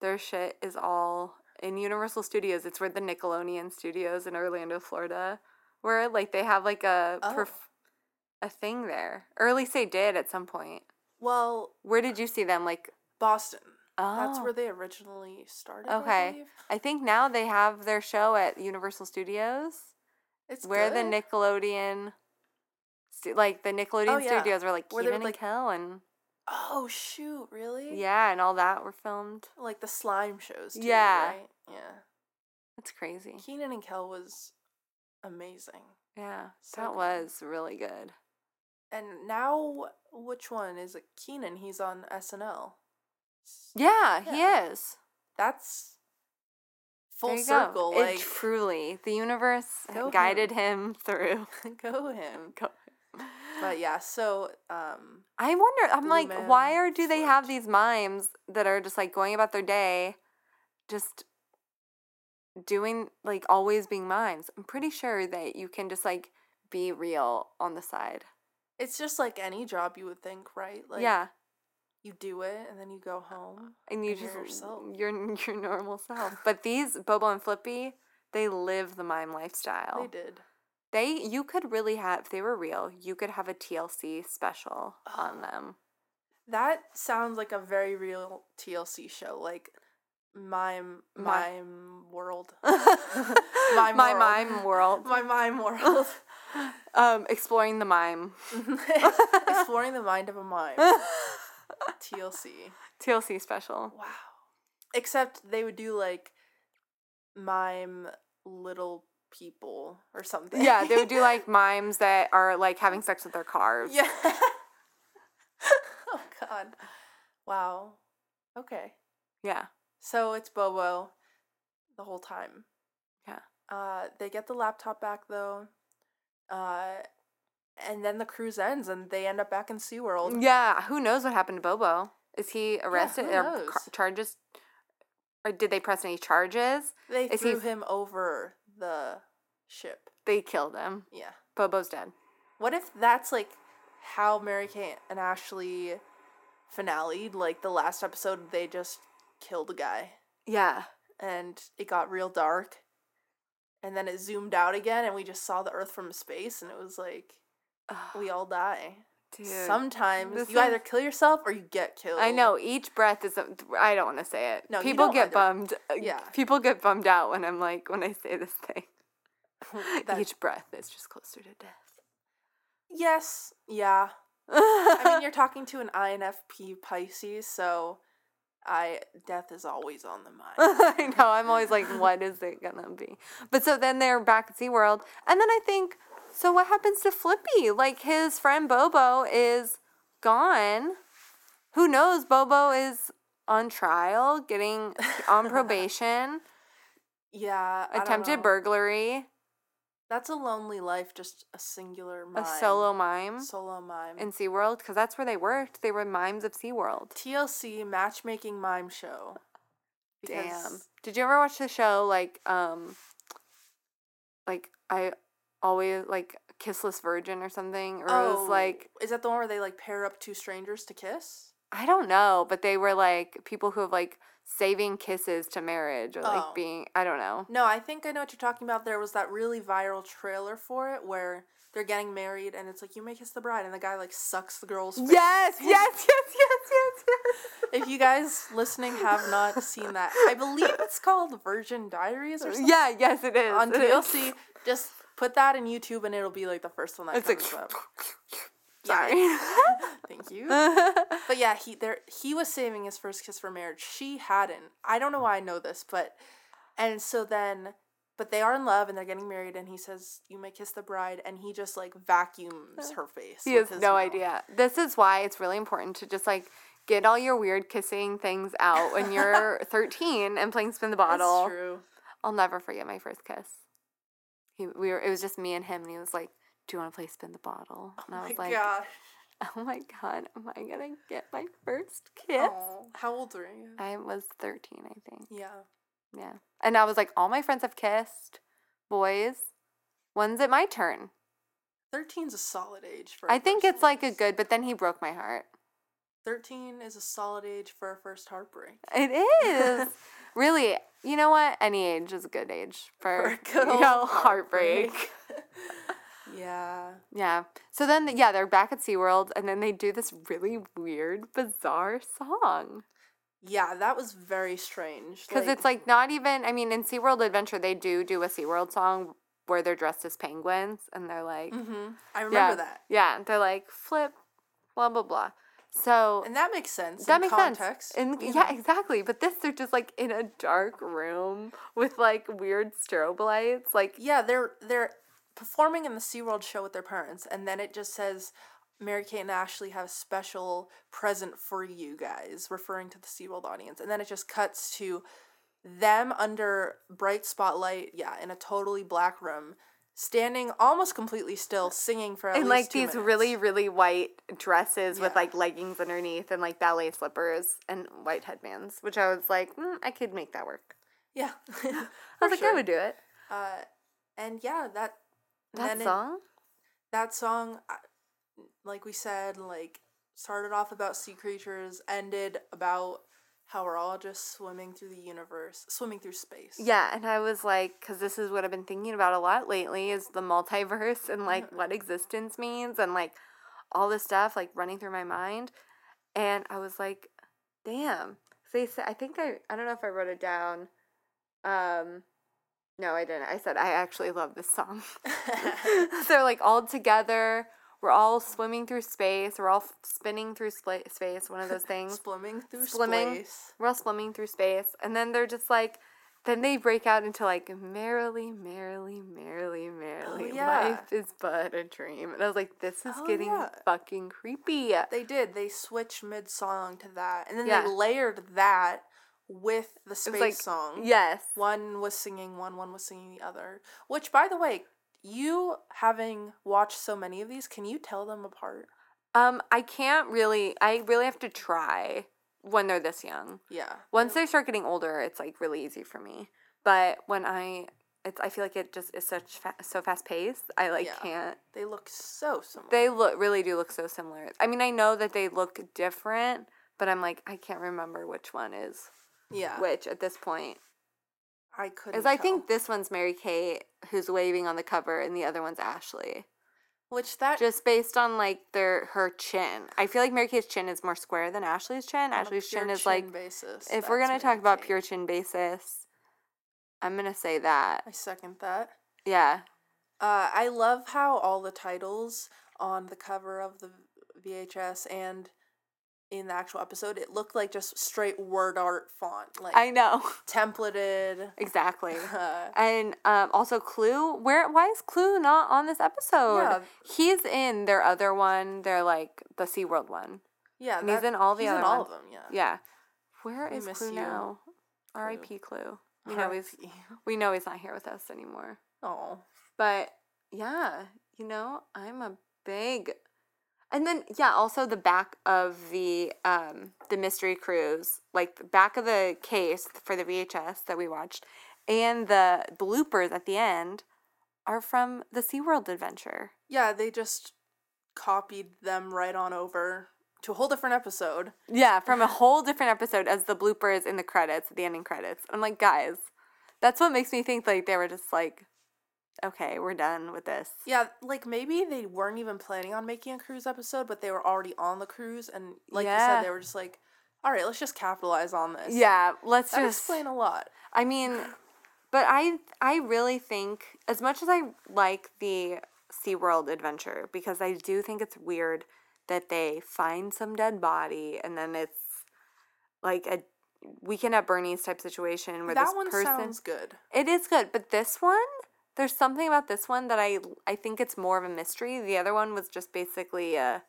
their shit is all in Universal Studios? It's where the Nickelodeon Studios in Orlando, Florida, where like they have like a Oh. perf- a thing there, or at least they did at some point. Well, Where did you see them? Like, Boston. That's Oh. where they originally started. Okay, believe. I think now they have their show at Universal Studios, It's where the. Nickelodeon. Like the oh, Nickelodeon yeah. studios were like Where Kenan and like- Kel and Oh shoot! Really? yeah, and all that were filmed. Like the slime shows. Too, Yeah. Right? Yeah. That's crazy. Kenan and Kel was amazing. Yeah, So that good. was really good. And now, which one is it? Kenan. He's on SNL. S- Yeah, he is. That's full circle. Go. Like it truly, the universe guided him through. go him. Go. But yeah, so um, I wonder. I'm like, why are do they have these mimes that are just like going about their day, just doing like always being mimes? I'm pretty sure that you can just like be real on the side. it's just like any job you would think, right? Like yeah, you do it and then you go home and you and just you're yourself. your your normal self. But these Bobo and Flippy, they live the mime lifestyle. They did. They you could really have if they were real, you could have a TLC special on them. That sounds like a very real TLC show, like mime Mi- mime world, My world. mime world. my mime world, um, exploring the mime. exploring the mind of a mime. TLC. TLC special. Wow. Except they would do like mime little people or something. Yeah, they would do like mimes that are like having sex with their cars. Yeah. oh God. Wow. Okay. Yeah. So it's Bobo the whole time. Yeah. Uh, they get the laptop back though. Uh, and then the cruise ends and they end up back in SeaWorld. Yeah. Who knows what happened to Bobo? Is he arrested who or car- charges? Or did they press any charges? They Is threw f- him over the ship. They killed him. Yeah. Bobo's dead. What if that's like how Mary Kate and Ashley finale? Like the last episode, they just killed a guy Yeah. and it got real dark. And then it zoomed out again and we just saw the earth from space and it was like, we all die. Dude. Sometimes this you either kill yourself or you get killed. I know each breath is. I don't want to say it. No, you people don't get either. bummed. uh, Yeah. People get bummed out when I'm like when I say this thing. That- each breath is just closer to death. yes, yeah. I mean, you're talking to an INFP Pisces, so I death is always on the mind. I know. I'm always like, what is it gonna be? But so then they're back at SeaWorld, and then I think, so what happens to Flippy? Like his friend Bobo is gone. Who knows? Bobo is on trial, getting on probation, Yeah, attempted burglary, That's a lonely life, just a singular mime. a solo mime solo mime. in SeaWorld because that's where they worked. They were mimes of SeaWorld. TLC matchmaking mime show. Damn. Did you ever watch the show like um like I always like Kissless Virgin or something? Or it was oh, like Oh, is that the one where they like pair up two strangers to kiss? I don't know, but they were like people who have like saving kisses to marriage or like Oh. being I don't know. No, I think I know what you're talking about. There was that really viral trailer for it where they're getting married and it's like you may kiss the bride and the guy like sucks the girl's face. Yes, yes, yes, yes, yes, yes. If you guys listening have not seen that, I believe it's called Virgin Diaries or something. Yeah, yes it is. On it is. TLC, just put that in YouTube and it'll be like the first one that It's like comes up. sorry. Thank you. But yeah, he there he was saving his first kiss for marriage. She hadn't. I don't know why I know this, but and so then but they are in love and they're getting married and he says, You may kiss the bride and he just like vacuums her face. He has no mouth. idea. This is why it's really important to just like get all your weird kissing things out when you're 13 and playing spin the bottle. That's true. I'll never forget my first kiss. He we were it was just me and him and he was like, "Do you want to play spin the bottle?" Oh and I Oh was my like, gosh. "Oh my god, am I going to get my first kiss?" Aw, How old were you? I was 13, I think. Yeah. Yeah. And I was like, "All my friends have kissed. Boys, when's it my turn?" 13's a solid age for. a I think it's like a good, but then he broke my heart. 13 is a solid age for a first heartbreak. It is. really, you know what? Any age is a good age for, For a good you know, heartbreak. Yeah. Yeah. So then, yeah, they're back at SeaWorld, and then they do this really weird, bizarre song. Yeah, that was very strange. Because it's like not even, I mean, in SeaWorld Adventure, they do do a SeaWorld song where they're dressed as penguins, and they're like, hmm I yeah, remember that. Yeah. They're like, flip, blah, blah, blah. So And that makes sense. that in makes context, sense. And you yeah, exactly. But this, they're just like in a dark room with like weird strobe lights. Like, Yeah, they're they're performing in the SeaWorld show with their parents, and then it just says Mary Kate and Ashley have a special present for you guys, referring to the SeaWorld audience. And then it just cuts to them under bright spotlight, yeah, in a totally black room, standing almost completely still, singing for at in least like these minutes. really, really white dresses with like leggings underneath and like ballet slippers and white headbands, which I was like, mm, I could make that work. yeah. I was like, I would do it. Uh, and yeah, that That then it- song? that song, like we said, like started off about sea creatures, ended about how we're all just swimming through the universe, swimming through space. Yeah, and I was like, because this is what I've been thinking about a lot lately is the multiverse and like what existence means and like all this stuff like running through my mind. And I was like, damn. So they said, I think I, I don't know if I wrote it down. Um, no, I didn't. I said, I actually love this song. They're like all together. We're all swimming through space. We're all spinning through spla- space. One of those things. Swimming through space. We're all swimming through space, and then they're just like, then they break out into like merrily, merrily, merrily, oh, merrily. Oh, yeah. Life is but a dream, and I was like, this is Oh, getting yeah. fucking creepy. They did. They switched mid song to that, and then Yeah. they layered that with the space like, song. yes, One was singing one, one was singing the other. Which, by the way, you having watched so many of these, can you tell them apart? um, I can't really. I really have to try when they're this young. Yeah. Once they start getting older, it's like really easy for me. But when I, it's I feel like it just is such fa- so fast paced. I like Yeah. can't. They look so similar. They look really do look so similar. I mean, I know that they look different, but I'm like I can't remember which one is yeah. which at this point. I couldn't. Is I think this one's Mary Kate who's waving on the cover, and the other one's Ashley. Which that Just based on like their her chin, I feel like Mary Kate's chin is more square than Ashley's chin. Ashley's chin is chin like basis. if we're gonna Mary talk about pure chin basis, I'm gonna say that. I second that. Yeah. Uh, I love how all the titles on the cover of the VHS and in the actual episode, it looked like just straight word art font, like I know. templated. exactly. Uh, And um, also Clue, where why is Clue not on this episode? Yeah. He's in their other one, they're like the SeaWorld one. yeah, And he's in all the he's other in all ones. of them. Yeah. Yeah. Where We is Clue you, now? R.I.P. Clue. We know he's we know he's not here with us anymore. Oh. But yeah, you know, I'm a big and then yeah, also the back of the um the mystery cruise, like the back of the case for the VHS that we watched, and the bloopers at the end are from the SeaWorld adventure. Yeah, they just copied them right on over to a whole different episode. Yeah, from a whole different episode as the bloopers in the credits, the ending credits. I'm like, guys, that's what makes me think like they were just like, okay, we're done with this. Yeah, like maybe they weren't even planning on making a cruise episode, but they were already on the cruise, and like you said, they were just like, "All right, let's just capitalize on this." Yeah, let's that just explain a lot. I mean, but I I really think as much as I like the SeaWorld adventure because I do think it's weird that they find some dead body and then it's like a weekend at Bernie's type situation where that this one person sounds good. it is good, but this one there's something about this one that I I think it's more of a mystery. The other one was just basically a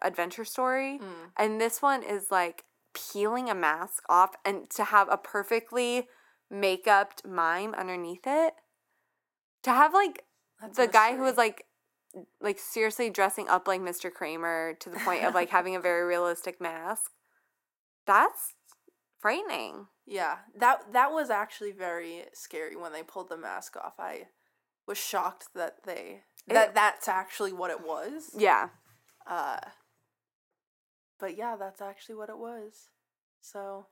adventure story. Mm. And this one is like peeling a mask off and to have a perfectly make-upped mime underneath it. To have like That's the guy who was like like seriously dressing up like Mr. Kramer to the point of like having a very realistic mask. That's frightening. Yeah, that that was actually very scary when they pulled the mask off. I was shocked that they that that's actually what it was. Yeah. Uh, but yeah, that's actually what it was. So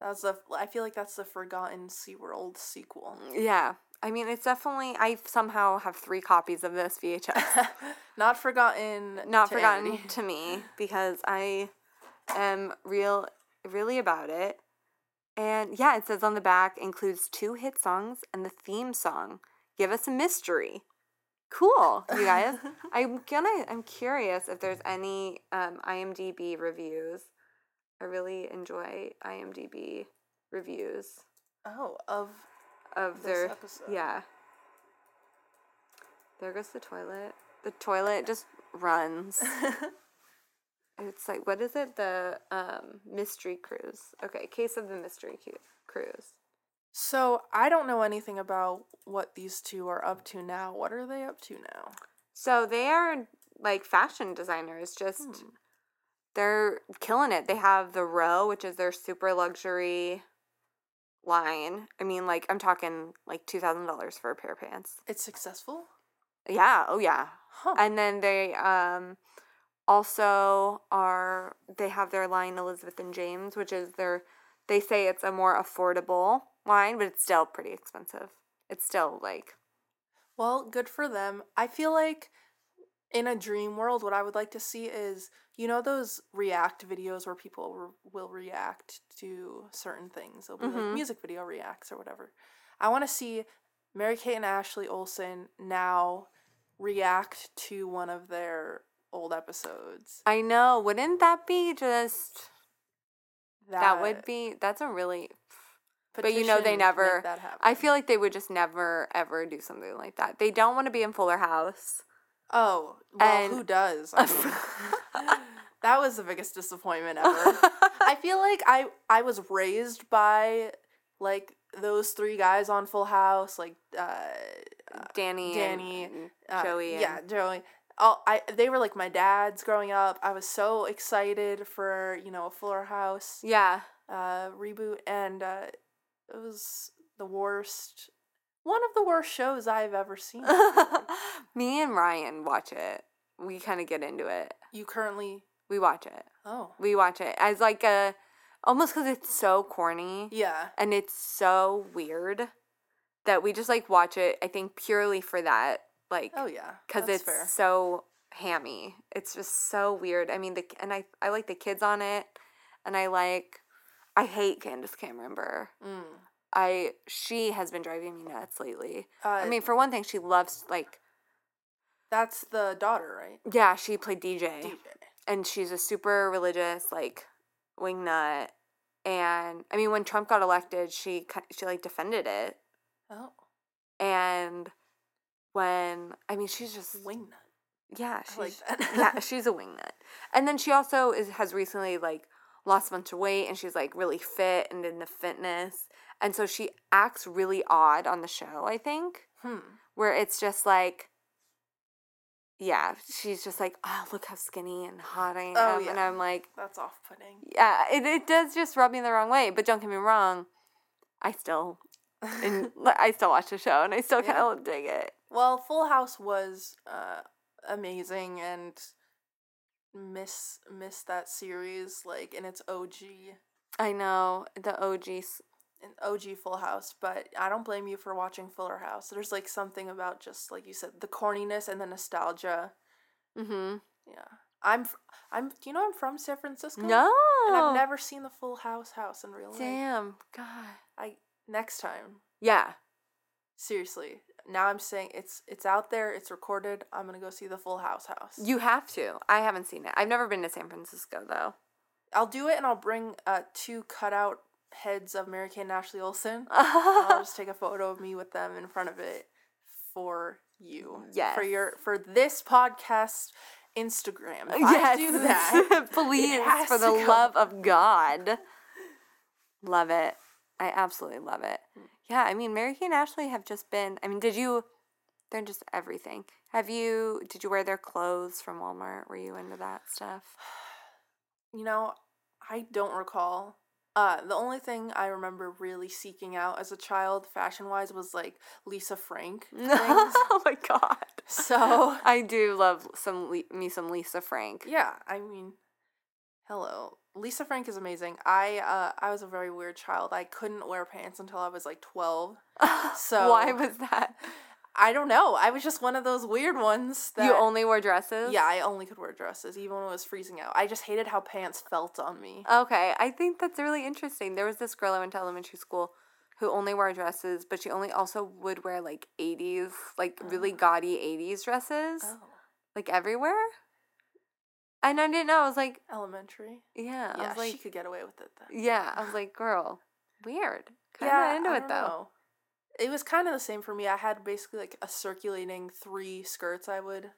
that's the. I feel like that's the forgotten SeaWorld sequel. Yeah. I mean, it's definitely. I somehow have three copies of this VHS. Not forgotten. Not to forgotten Amity. to me because I am real, really about it. And yeah, it says on the back includes two hit songs and the theme song. Give us a mystery. Cool, you guys. I'm gonna. I'm curious if there's any um, IMDb reviews. I really enjoy IMDb reviews Oh, of of This their episode. yeah. There goes the toilet. The toilet just runs. it's like what is it? The um mystery cruise. Okay, case of the mystery cruise. So I don't know anything about what these two are up to now. What are they up to now? So they are like fashion designers. Just Hmm. they're killing it. They have the row, which is their super luxury line. I mean, like I'm talking like two thousand dollars for a pair of pants. It's successful. Yeah. Oh yeah. Huh. And then they um also are they have their line Elizabeth and James, which is their they say it's a more affordable line, but it's still pretty expensive. It's still like Well, good for them. I feel like in a dream world, what I would like to see is you know those react videos where people re- will react to certain things. They'll be Mhm. like music video reacts or whatever. I want to see Mary Kate and Ashley Olsen now react to one of their old episodes. I know, wouldn't that be just that, would be that's a really but you know they petition to make never that. I feel like they would just never ever do something like that. They don't want to be in Fuller House. Oh, well, And- who does? I mean, that was the biggest disappointment ever. I feel like I I was raised by like those three guys on Full House, like uh, Danny, Danny, and, uh, Joey, and, yeah, Joey. Oh, I they were like my dads growing up. I was so excited for you know a Fuller House yeah. uh, reboot, and uh, it was the worst, one of the worst shows I've ever seen. Me and Ryan watch it. We kind of get into it. you currently, We watch it. oh We watch it as like a almost because it's so corny yeah, and it's so weird that we just like watch it. I think purely for that, like oh yeah, because it's fair. so hammy. It's just so weird. I mean, the and I I like the kids on it, and I like I hate Candace Cameron Bure. Mm. I she has been driving me nuts lately. Uh, I mean, for one thing, she loves like that's the daughter, right? yeah, she played DJ. DJ. and she's a super religious like wingnut and i mean when trump got elected she she like defended it Oh, and when i mean she's just wingnut. yeah I like she's that. yeah she's a wingnut and then she also is has recently like lost a bunch of weight and she's like really fit and into fitness and so she acts really odd on the show i think Hmm. where it's just like yeah she's just like oh look how skinny and hot i am Oh, and i'm like That's off-putting. yeah, it, it does just rub me the wrong way. But don't get me wrong, I still, and I still watch the show, and I still kind of dig it. Well, Full House was uh, amazing, and miss miss that series like in its OG, I know the OGs. an OG Full House. But I don't blame you for watching Fuller House. There's like something about just like you said, the corniness and the nostalgia. Mm-hmm. Yeah, I'm I'm. Do you know I'm from San Francisco? No, and I've never seen the Full House house in real life. Damn, God. I next time. Yeah, Seriously, now I'm saying it's it's out there. It's recorded. I'm gonna go see the Full House house. you have to. I haven't seen it. I've never been to San Francisco though. I'll do it, and I'll bring uh two cutout heads of Mary-Kate and Ashley Olsen. I'll just take a photo of me with them in front of it for you. Yes. For your for this podcast Instagram. If I yes, do that. please, for the go. love of God. Love it. I absolutely love it. Yeah, I mean, Mary Kate and Ashley have just been. I mean, did you? They're just everything. Have you? Did you wear their clothes from Walmart? Were you into that stuff? You know, I don't recall. Uh, the only thing I remember really seeking out as a child, fashion wise, was like Lisa Frank things. oh my god. So I do love some me some Lisa Frank. yeah, I mean, hello, Lisa Frank is amazing. I uh, I was a very weird child. I couldn't wear pants until I was like twelve. So Why was that? I don't know. I was just one of those weird ones that you only wore dresses? Yeah, I only could wear dresses, even when it was freezing out. I just hated how pants felt on me. Okay, I think that's really interesting. There was this girl I went to elementary school who only wore dresses, but she only also would wear like 80s, like really gaudy 80s dresses, Oh, like everywhere. And I didn't know. I was like, elementary. yeah, I Yeah, was like, she could get away with it then. yeah, I was like, girl, weird. Kind of yeah, into I it though. know. It was kind of the same for me. I had basically like a circulating three skirts I would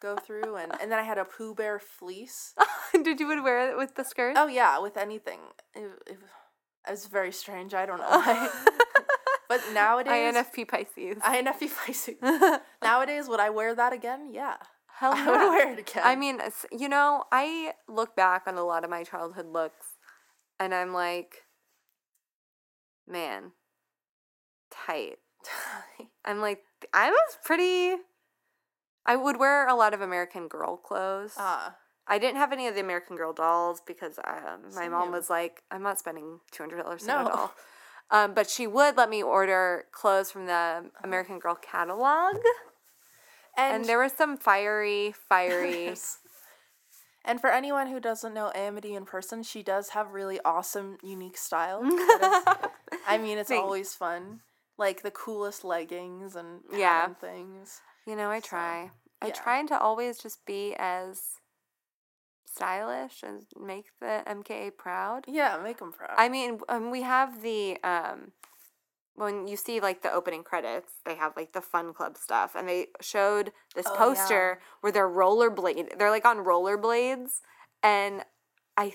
go through, and and then I had a Pooh Bear fleece. Did you would wear it with the skirt? Oh yeah, with anything. It, it, it was very strange. I don't know why. but nowadays, INFP Pisces. INFP Pisces. Nowadays, would I wear that again? Yeah. Hell I would wear it again. I mean, you know, I look back on a lot of my childhood looks and I'm like, man, tight. I'm like, I was pretty. I would wear a lot of American Girl clothes. Ah, I didn't have any of the American Girl dolls because um, my mom Same. was like, I'm not spending $200 on No. a doll. Um, but she would let me order clothes from the American Girl catalog. And, And there was some fiery, fiery. And for anyone who doesn't know Amity in person, she does have really awesome, unique style. is- I mean, it's Thanks. always fun. Like the coolest leggings and Yeah. things. You know, I So, try. I yeah. try to always just be as stylish and make the MKA proud. Yeah, make them proud. I mean, um, we have the um, when you see like the opening credits, they have like the fun club stuff, and they showed this Oh, poster where they're rollerblade. They're like on rollerblades, and I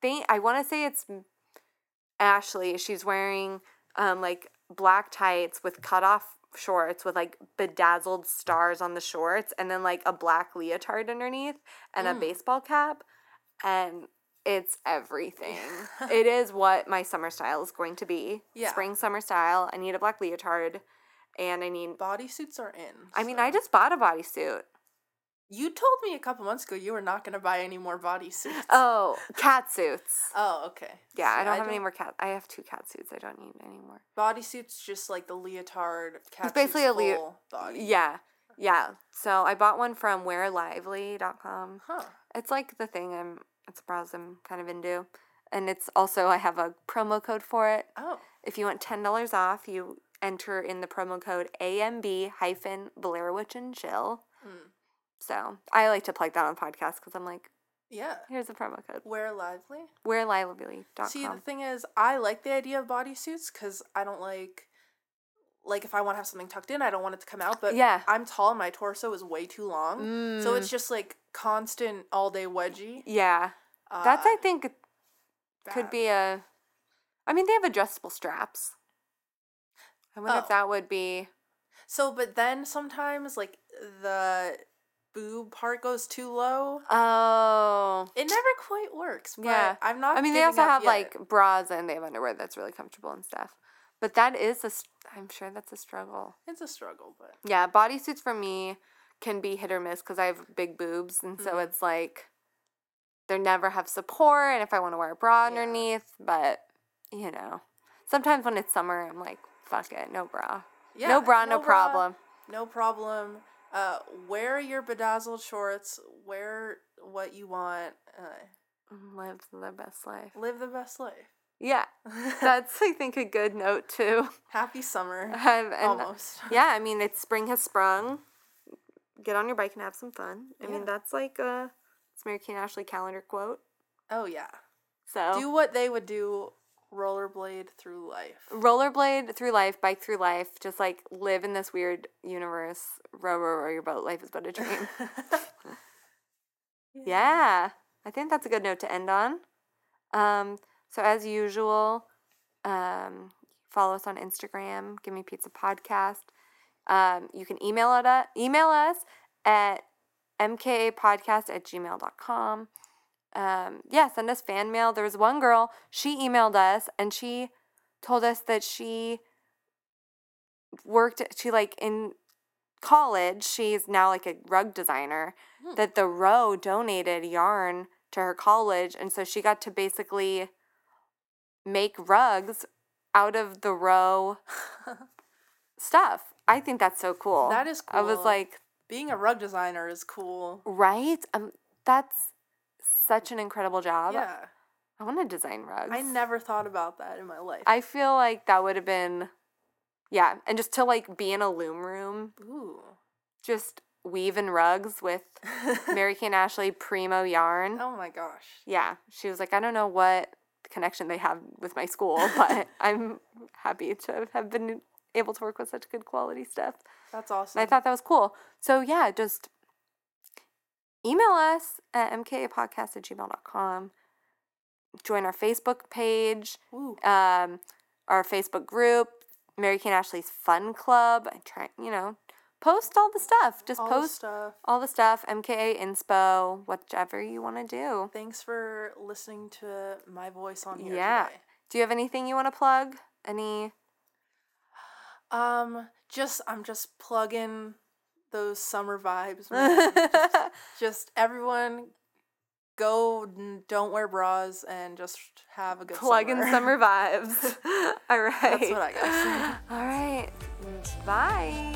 think I want to say it's Ashley. She's wearing um like black tights with cut off shorts with like bedazzled stars on the shorts and then like a black leotard underneath and a Mm. baseball cap and it's everything. it is what my summer style is going to be. Yeah. Spring summer style. I need a black leotard and I need Bodysuits are in. I mean, I just bought a bodysuit. You told me a couple months ago you were not going to buy any more bodysuits. Oh, cat suits. Oh, okay. Yeah, I don't have any more cat. I have two cat suits. I don't need any more. Bodysuits, just like the leotard. Cat It's basically a leotard body. Yeah, yeah. So I bought one from wearlively.com. Huh. It's like the thing I'm. It's a browse I'm kind of into, and it's also I have a promo code for it. Oh. If you want ten dollars off, you enter in the promo code AMB hyphen Blair Witch and Chill. Hmm. So I like to plug that on podcast because I'm like, Yeah. here's the promo code. Wear lively. Wearlively.com. See, the thing is, I like the idea of bodysuits because I don't like, like, if I want to have something tucked in, I don't want it to come out. But Yeah. I'm tall and my torso is way too long, so Mm. it's just like constant all day wedgie. yeah, that's Uh, I think could be a. I mean, they have adjustable straps. I wonder Oh. if that would be. So, but then sometimes like the boob part goes too low. Oh. It never quite works. But Yeah. I'm not. I mean, they also have yet. like bras and they have underwear that's really comfortable and stuff. But that is a. I'm sure that's a struggle. It's a struggle, but Yeah, bodysuits for me can be hit or miss because I have big boobs, and so Mhm. it's like they never have support. And if I want to wear a bra Yeah. underneath, but you know, sometimes when it's summer, I'm like, fuck it, no bra, yeah, no bra, no, problem. No problem. Uh, wear your bedazzled shorts. Wear what you want. Uh, Live the best life. live the best life. Yeah, that's I think a good note too. Happy summer. And Almost. yeah, I mean, it's spring has sprung. Get on your bike and have some fun. I Yeah. mean, that's like a it's Mary Kate and Ashley calendar quote. Oh yeah. So Do what they would do. Rollerblade through life. rollerblade through life, bike through life, just like live in this weird universe. Row, row, row your boat. Life is but a dream. yeah, I think that's a good note to end on. Um, so as usual, um, follow us on Instagram. Give me pizza podcast. Um, you can email it at, email us at mkapodcast at gmail.com. Um, yeah, send us fan mail. There was one girl, she emailed us and she told us that she worked, she like in college, she's now like a rug designer, that the row donated yarn to her college. And so she got to basically make rugs out of the row stuff. I think that's so cool. That is cool. I was like, Being a rug designer is cool. right? Um, that's such an incredible job. Yeah. I want to design rugs. I never thought about that in my life. I feel like that would have been, yeah, and just to like be in a loom room, Ooh. just weaving rugs with Mary-Kate and Ashley Primo yarn. Oh my gosh. Yeah, she was like, I don't know what connection they have with my school, but I'm happy to have been able to work with such good quality stuff. That's And awesome. I thought that was cool. So yeah, just email us at mkapodcast at gmail.com. Join our Facebook page, um, our Facebook group, Mary-Kate and Ashley's Fun Club. I try, you know, post all the stuff. Just All the post stuff. all the stuff, MKA Inspo, whichever you want to do. Thanks for listening to my voice on here Yeah. today. Do you have anything you want to plug? Any? Um, just I'm just plugging those summer vibes. just, just everyone go don't wear bras and just have a good Plug in summer. summer vibes. all right. That's what I got. All right. Bye.